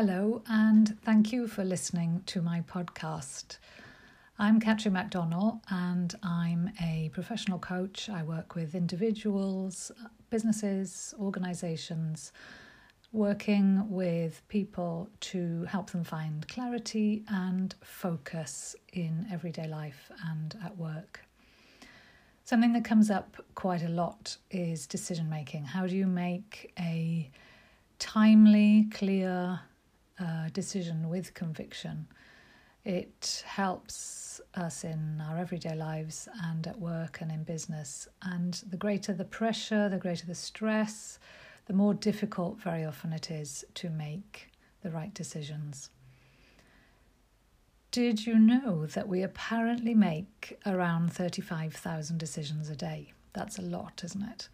Hello, and thank you for listening to my podcast. I'm Catrin MacDonnell, and I'm a professional coach. I work with individuals, businesses, organizations, working with people to help them find clarity and focus in everyday life and at work. Something that comes up quite a lot is decision making. How do you make a timely, clear, uh, decision with conviction. It helps us in our everyday lives and at work and in business. And the greater the pressure, the greater the stress, the more difficult very often it is to make the right decisions. Did you know that we apparently make around 35,000 decisions a day? That's a lot, isn't it?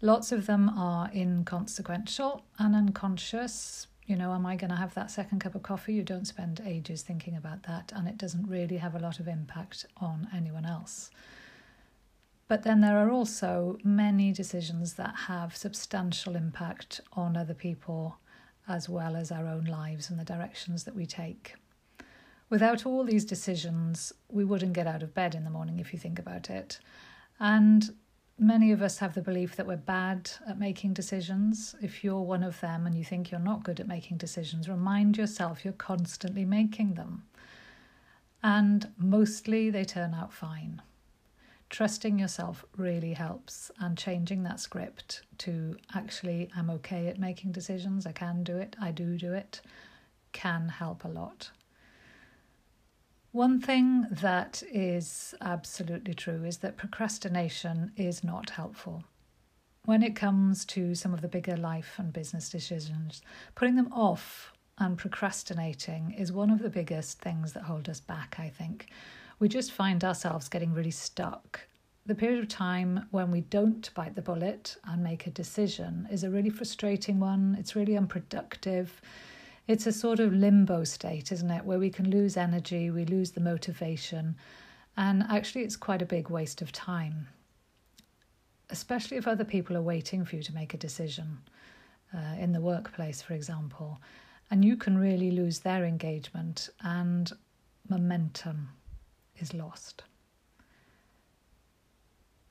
Lots of them are inconsequential and unconscious, you know, am I going to have that second cup of coffee? You don't spend ages thinking about that, and it doesn't really have a lot of impact on anyone else. But then there are also many decisions that have substantial impact on other people as well as our own lives and the directions that we take. Without all these decisions, we wouldn't get out of bed in the morning if you think about it. And many of us have the belief that we're bad at making decisions. If you're one of them and you think you're not good at making decisions, remind yourself you're constantly making them. And mostly they turn out fine. Trusting yourself really helps, and changing that script to actually, I'm okay at making decisions, I can do it, I do do it, can help a lot. One thing that is absolutely true is that procrastination is not helpful. When it comes to some of the bigger life and business decisions, putting them off and procrastinating is one of the biggest things that hold us back, I think. We just find ourselves getting really stuck. The period of time when we don't bite the bullet and make a decision is a really frustrating one. It's really unproductive it's a sort of limbo state, isn't it, where we can lose energy, we lose the motivation, and actually it's quite a big waste of time, especially if other people are waiting for you to make a decision uh, in the workplace, for example, and you can really lose their engagement and momentum is lost.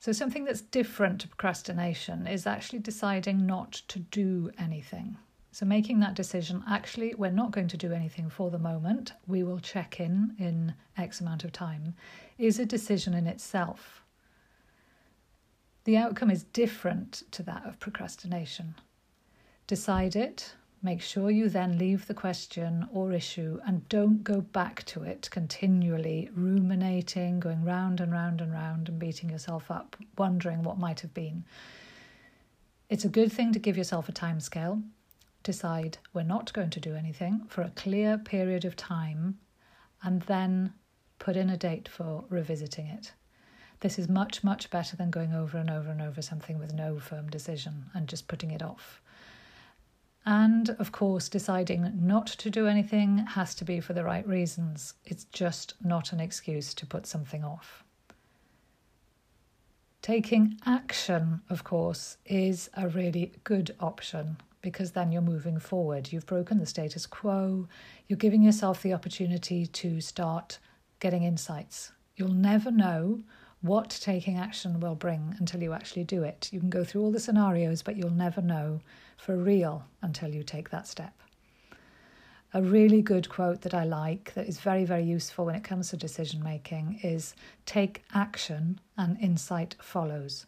So, something that's different to procrastination is actually deciding not to do anything. So, making that decision actually, we're not going to do anything for the moment, we will check in in X amount of time, is a decision in itself. The outcome is different to that of procrastination. Decide it, make sure you then leave the question or issue and don't go back to it continually, ruminating, going round and round and round and beating yourself up, wondering what might have been. It's a good thing to give yourself a time scale decide we're not going to do anything for a clear period of time and then put in a date for revisiting it. This is much, much better than going over and over and over something with no firm decision and just putting it off. And of course, deciding not to do anything has to be for the right reasons. It's just not an excuse to put something off. Taking action, of course, is a really good option because then you're moving forward. You've broken the status quo. You're giving yourself the opportunity to start getting insights. You'll never know what taking action will bring until you actually do it. You can go through all the scenarios, but you'll never know for real until you take that step. A really good quote that I like, that is very, very useful when it comes to decision making, is take action and insight follows.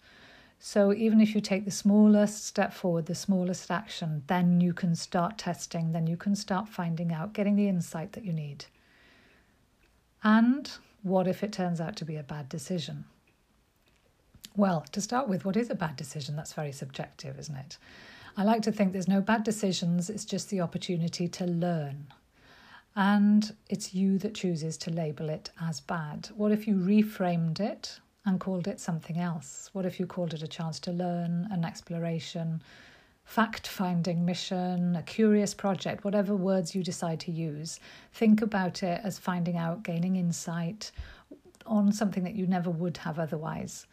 So even if you take the smallest step forward, the smallest action, then you can start testing, then you can start finding out, getting the insight that you need. And what if it turns out to be a bad decision? Well, to start with, what is a bad decision? That's very subjective, isn't it? I like to think there's no bad decisions, it's just the opportunity to learn. And it's you that chooses to label it as bad. What if you reframed it and called it something else? What if you called it a chance to learn, an exploration, fact finding mission, a curious project, whatever words you decide to use? Think about it as finding out, gaining insight on something that you never would have otherwise.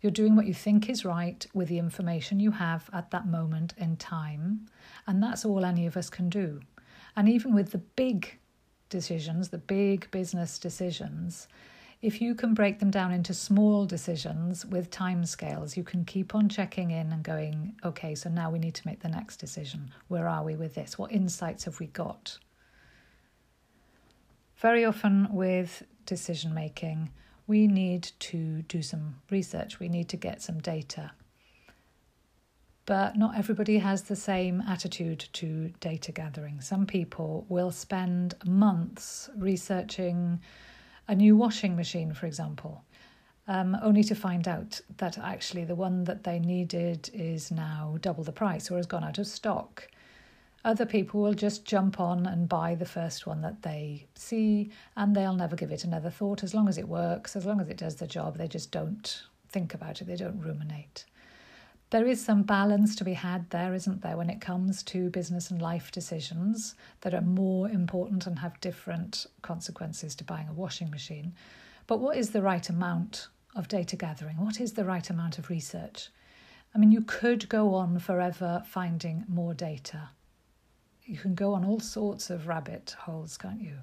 You're doing what you think is right with the information you have at that moment in time, and that's all any of us can do. And even with the big decisions, the big business decisions, if you can break them down into small decisions with time scales, you can keep on checking in and going, okay, so now we need to make the next decision. Where are we with this? What insights have we got? Very often with decision making, we need to do some research, we need to get some data. But not everybody has the same attitude to data gathering. Some people will spend months researching a new washing machine, for example, um, only to find out that actually the one that they needed is now double the price or has gone out of stock. Other people will just jump on and buy the first one that they see, and they'll never give it another thought as long as it works, as long as it does the job. They just don't think about it, they don't ruminate. There is some balance to be had there, isn't there, when it comes to business and life decisions that are more important and have different consequences to buying a washing machine. But what is the right amount of data gathering? What is the right amount of research? I mean, you could go on forever finding more data. You can go on all sorts of rabbit holes, can't you?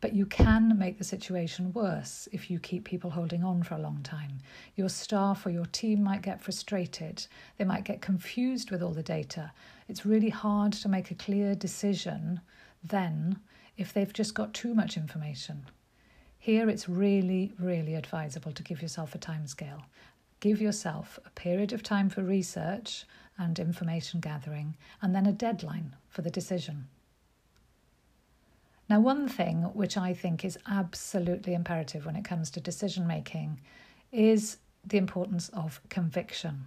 But you can make the situation worse if you keep people holding on for a long time. Your staff or your team might get frustrated. They might get confused with all the data. It's really hard to make a clear decision then if they've just got too much information. Here, it's really, really advisable to give yourself a time scale. Give yourself a period of time for research and information gathering, and then a deadline for the decision. Now, one thing which I think is absolutely imperative when it comes to decision making is the importance of conviction.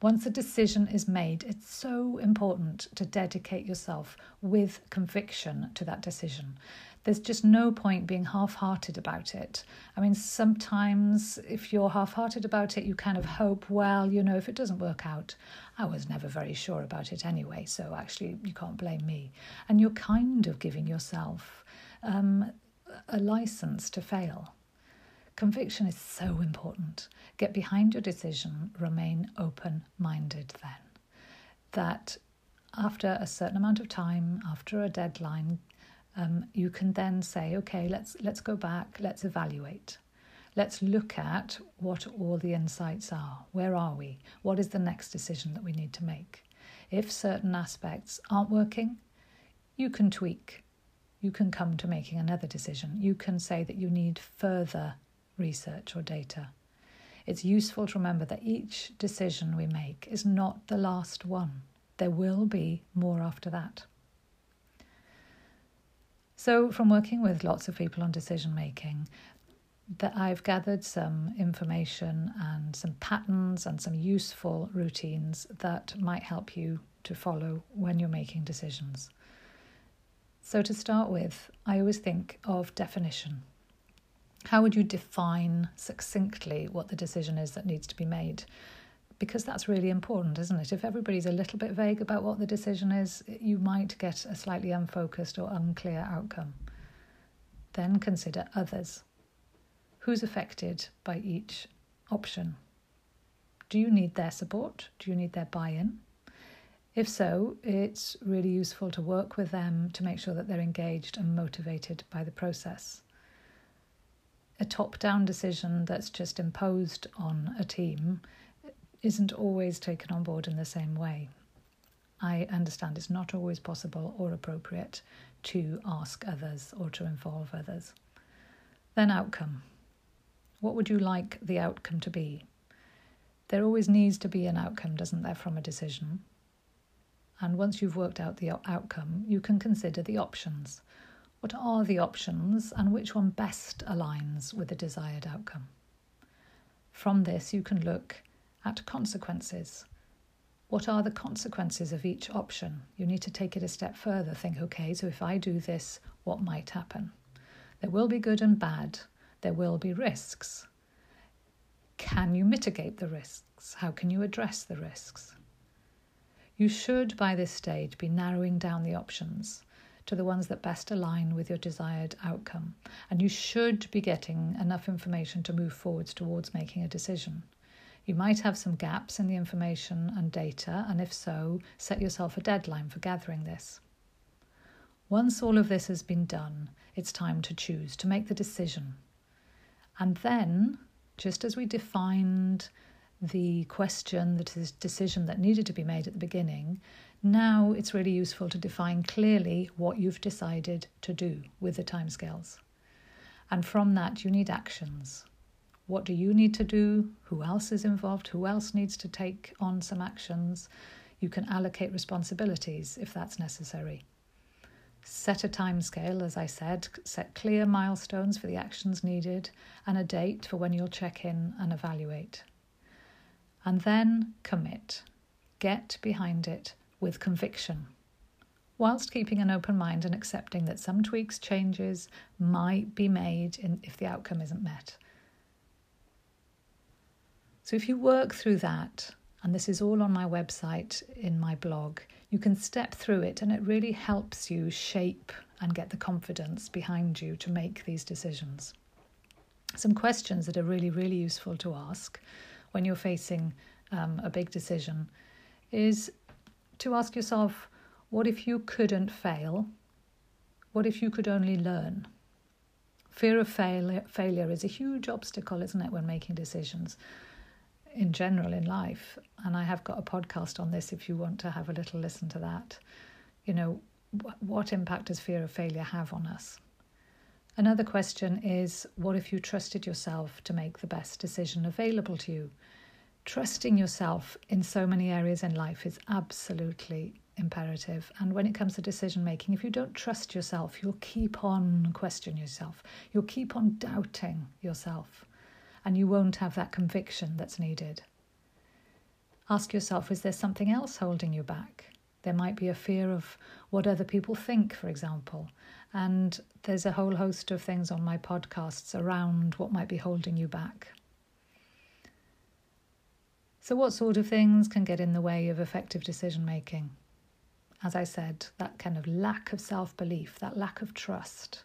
Once a decision is made, it's so important to dedicate yourself with conviction to that decision. There's just no point being half hearted about it. I mean, sometimes if you're half hearted about it, you kind of hope, well, you know, if it doesn't work out, I was never very sure about it anyway, so actually you can't blame me. And you're kind of giving yourself um, a license to fail. Conviction is so important. Get behind your decision, remain open minded then. That after a certain amount of time, after a deadline, um, you can then say, okay, let's let's go back, let's evaluate. Let's look at what all the insights are. Where are we? What is the next decision that we need to make? If certain aspects aren't working, you can tweak. You can come to making another decision. You can say that you need further research or data. It's useful to remember that each decision we make is not the last one. There will be more after that. So, from working with lots of people on decision making, that I've gathered some information and some patterns and some useful routines that might help you to follow when you're making decisions. So, to start with, I always think of definition. How would you define succinctly what the decision is that needs to be made? Because that's really important, isn't it? If everybody's a little bit vague about what the decision is, you might get a slightly unfocused or unclear outcome. Then consider others. Who's affected by each option? Do you need their support? Do you need their buy in? If so, it's really useful to work with them to make sure that they're engaged and motivated by the process. A top down decision that's just imposed on a team isn't always taken on board in the same way. I understand it's not always possible or appropriate to ask others or to involve others. Then, outcome. What would you like the outcome to be? There always needs to be an outcome, doesn't there, from a decision? And once you've worked out the outcome, you can consider the options. What are the options and which one best aligns with the desired outcome? From this, you can look at consequences. What are the consequences of each option? You need to take it a step further. Think, okay, so if I do this, what might happen? There will be good and bad, there will be risks. Can you mitigate the risks? How can you address the risks? You should, by this stage, be narrowing down the options to the ones that best align with your desired outcome. And you should be getting enough information to move forwards towards making a decision. You might have some gaps in the information and data, and if so, set yourself a deadline for gathering this. Once all of this has been done, it's time to choose, to make the decision. And then, just as we defined the question, the decision that needed to be made at the beginning, now it's really useful to define clearly what you've decided to do with the timescales. And from that, you need actions. What do you need to do? Who else is involved? Who else needs to take on some actions? You can allocate responsibilities if that's necessary. Set a timescale, as I said, set clear milestones for the actions needed and a date for when you'll check in and evaluate. And then commit. Get behind it with conviction, whilst keeping an open mind and accepting that some tweaks, changes might be made in, if the outcome isn't met. So if you work through that, and this is all on my website in my blog, you can step through it and it really helps you shape and get the confidence behind you to make these decisions. Some questions that are really, really useful to ask when you're facing um, a big decision is to ask yourself what if you couldn't fail? What if you could only learn? Fear of failure, failure is a huge obstacle, isn't it, when making decisions? In general in life. And I have got a podcast on this if you want to have a little listen to that. You know, what impact does fear of failure have on us? Another question is what if you trusted yourself to make the best decision available to you? Trusting yourself in so many areas in life is absolutely imperative. And when it comes to decision making, if you don't trust yourself, you'll keep on questioning yourself, you'll keep on doubting yourself and you won't have that conviction that's needed. Ask yourself is there something else holding you back? There might be a fear of what other people think, for example. And there's a whole host of things on my podcasts around what might be holding you back. So, what sort of things can get in the way of effective decision making? As I said, that kind of lack of self belief, that lack of trust.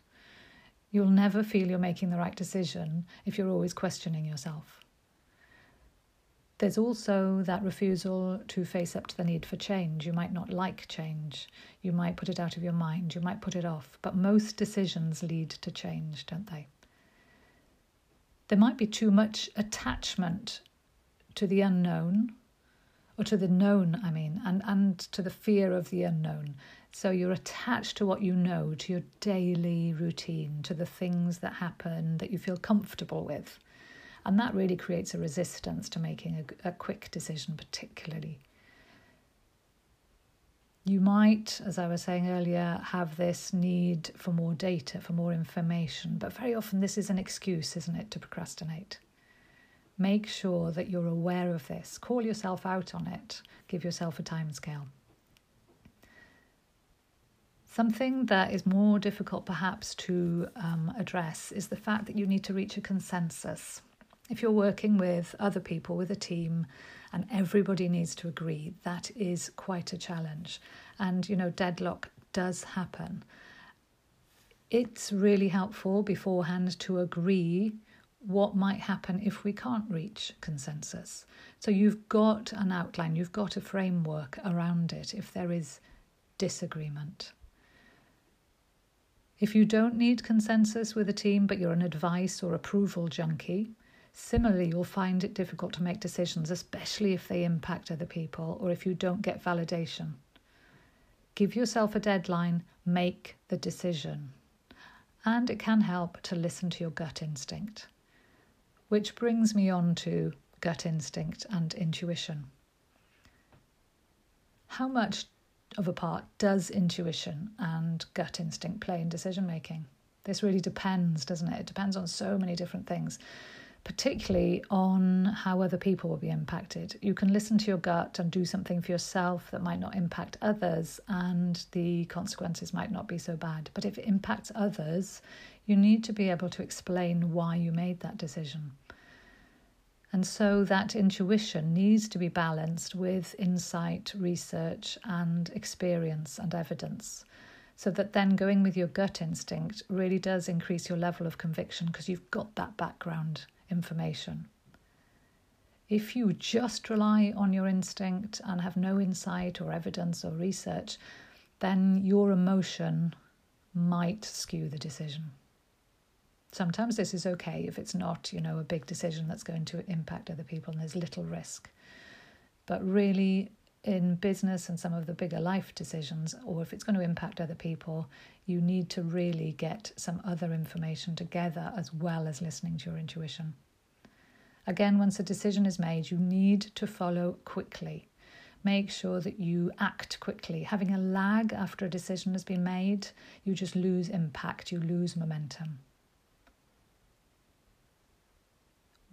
You'll never feel you're making the right decision if you're always questioning yourself. There's also that refusal to face up to the need for change. You might not like change. You might put it out of your mind. You might put it off. But most decisions lead to change, don't they? There might be too much attachment to the unknown, or to the known, I mean, and, and to the fear of the unknown. So you're attached to what you know, to your daily routine, to the things that happen that you feel comfortable with. And that really creates a resistance to making a, a quick decision, particularly. You might, as I was saying earlier, have this need for more data, for more information, but very often this is an excuse, isn't it, to procrastinate. Make sure that you're aware of this. Call yourself out on it. Give yourself a time scale. Something that is more difficult perhaps to um, address is the fact that you need to reach a consensus. If you're working with other people, with a team, and everybody needs to agree, that is quite a challenge. And, you know, deadlock does happen. It's really helpful beforehand to agree what might happen if we can't reach consensus. So you've got an outline, you've got a framework around it if there is disagreement. If you don't need consensus with a team, but you're an advice or approval junkie, similarly, you'll find it difficult to make decisions, especially if they impact other people or if you don't get validation. Give yourself a deadline, make the decision. And it can help to listen to your gut instinct. Which brings me on to gut instinct and intuition. How much of a part does intuition and gut instinct play in decision making? This really depends, doesn't it? It depends on so many different things, particularly on how other people will be impacted. You can listen to your gut and do something for yourself that might not impact others, and the consequences might not be so bad. But if it impacts others, you need to be able to explain why you made that decision. And so that intuition needs to be balanced with insight, research, and experience and evidence. So that then going with your gut instinct really does increase your level of conviction because you've got that background information. If you just rely on your instinct and have no insight or evidence or research, then your emotion might skew the decision. Sometimes this is okay if it's not, you know, a big decision that's going to impact other people and there's little risk. But really, in business and some of the bigger life decisions, or if it's going to impact other people, you need to really get some other information together as well as listening to your intuition. Again, once a decision is made, you need to follow quickly. Make sure that you act quickly. Having a lag after a decision has been made, you just lose impact, you lose momentum.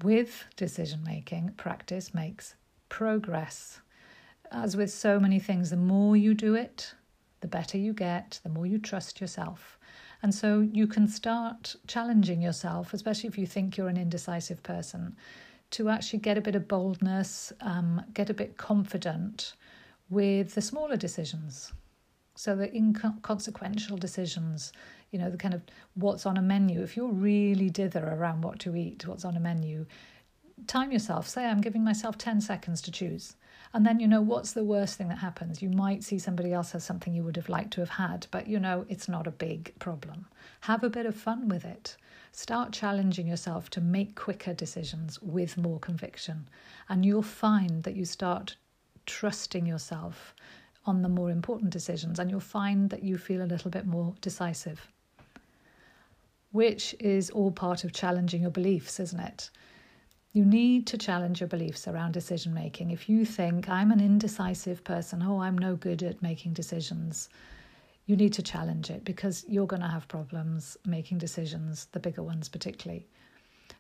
With decision making, practice makes progress. As with so many things, the more you do it, the better you get, the more you trust yourself. And so you can start challenging yourself, especially if you think you're an indecisive person, to actually get a bit of boldness, um, get a bit confident with the smaller decisions. So the inconsequential decisions, you know, the kind of what's on a menu. If you're really dither around what to eat, what's on a menu, time yourself. Say, I'm giving myself 10 seconds to choose. And then, you know, what's the worst thing that happens? You might see somebody else has something you would have liked to have had, but you know, it's not a big problem. Have a bit of fun with it. Start challenging yourself to make quicker decisions with more conviction. And you'll find that you start trusting yourself on the more important decisions, and you'll find that you feel a little bit more decisive. Which is all part of challenging your beliefs, isn't it? You need to challenge your beliefs around decision making. If you think, I'm an indecisive person, oh, I'm no good at making decisions, you need to challenge it because you're going to have problems making decisions, the bigger ones particularly.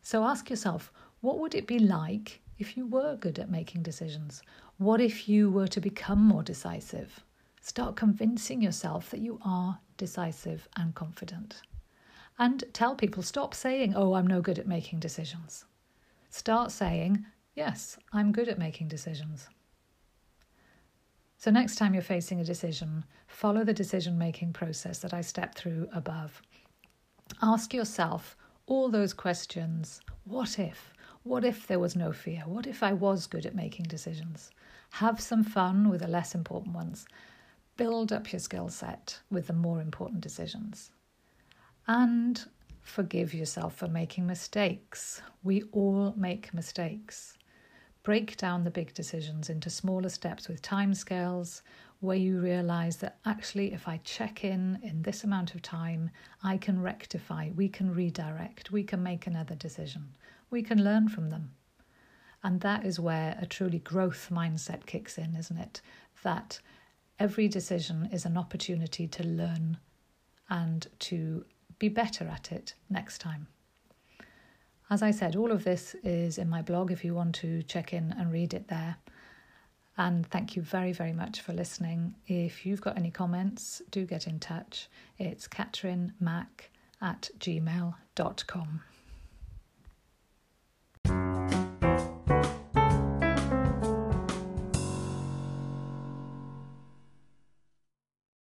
So ask yourself, what would it be like if you were good at making decisions? What if you were to become more decisive? Start convincing yourself that you are decisive and confident. And tell people, stop saying, oh, I'm no good at making decisions. Start saying, Yes, I'm good at making decisions. So, next time you're facing a decision, follow the decision making process that I stepped through above. Ask yourself all those questions What if? What if there was no fear? What if I was good at making decisions? Have some fun with the less important ones. Build up your skill set with the more important decisions. And Forgive yourself for making mistakes. We all make mistakes. Break down the big decisions into smaller steps with timescales where you realize that actually, if I check in in this amount of time, I can rectify, we can redirect, we can make another decision, we can learn from them. And that is where a truly growth mindset kicks in, isn't it? That every decision is an opportunity to learn and to be better at it next time. As I said, all of this is in my blog if you want to check in and read it there. And thank you very, very much for listening. If you've got any comments, do get in touch. It's Catherine Mack at gmail.com.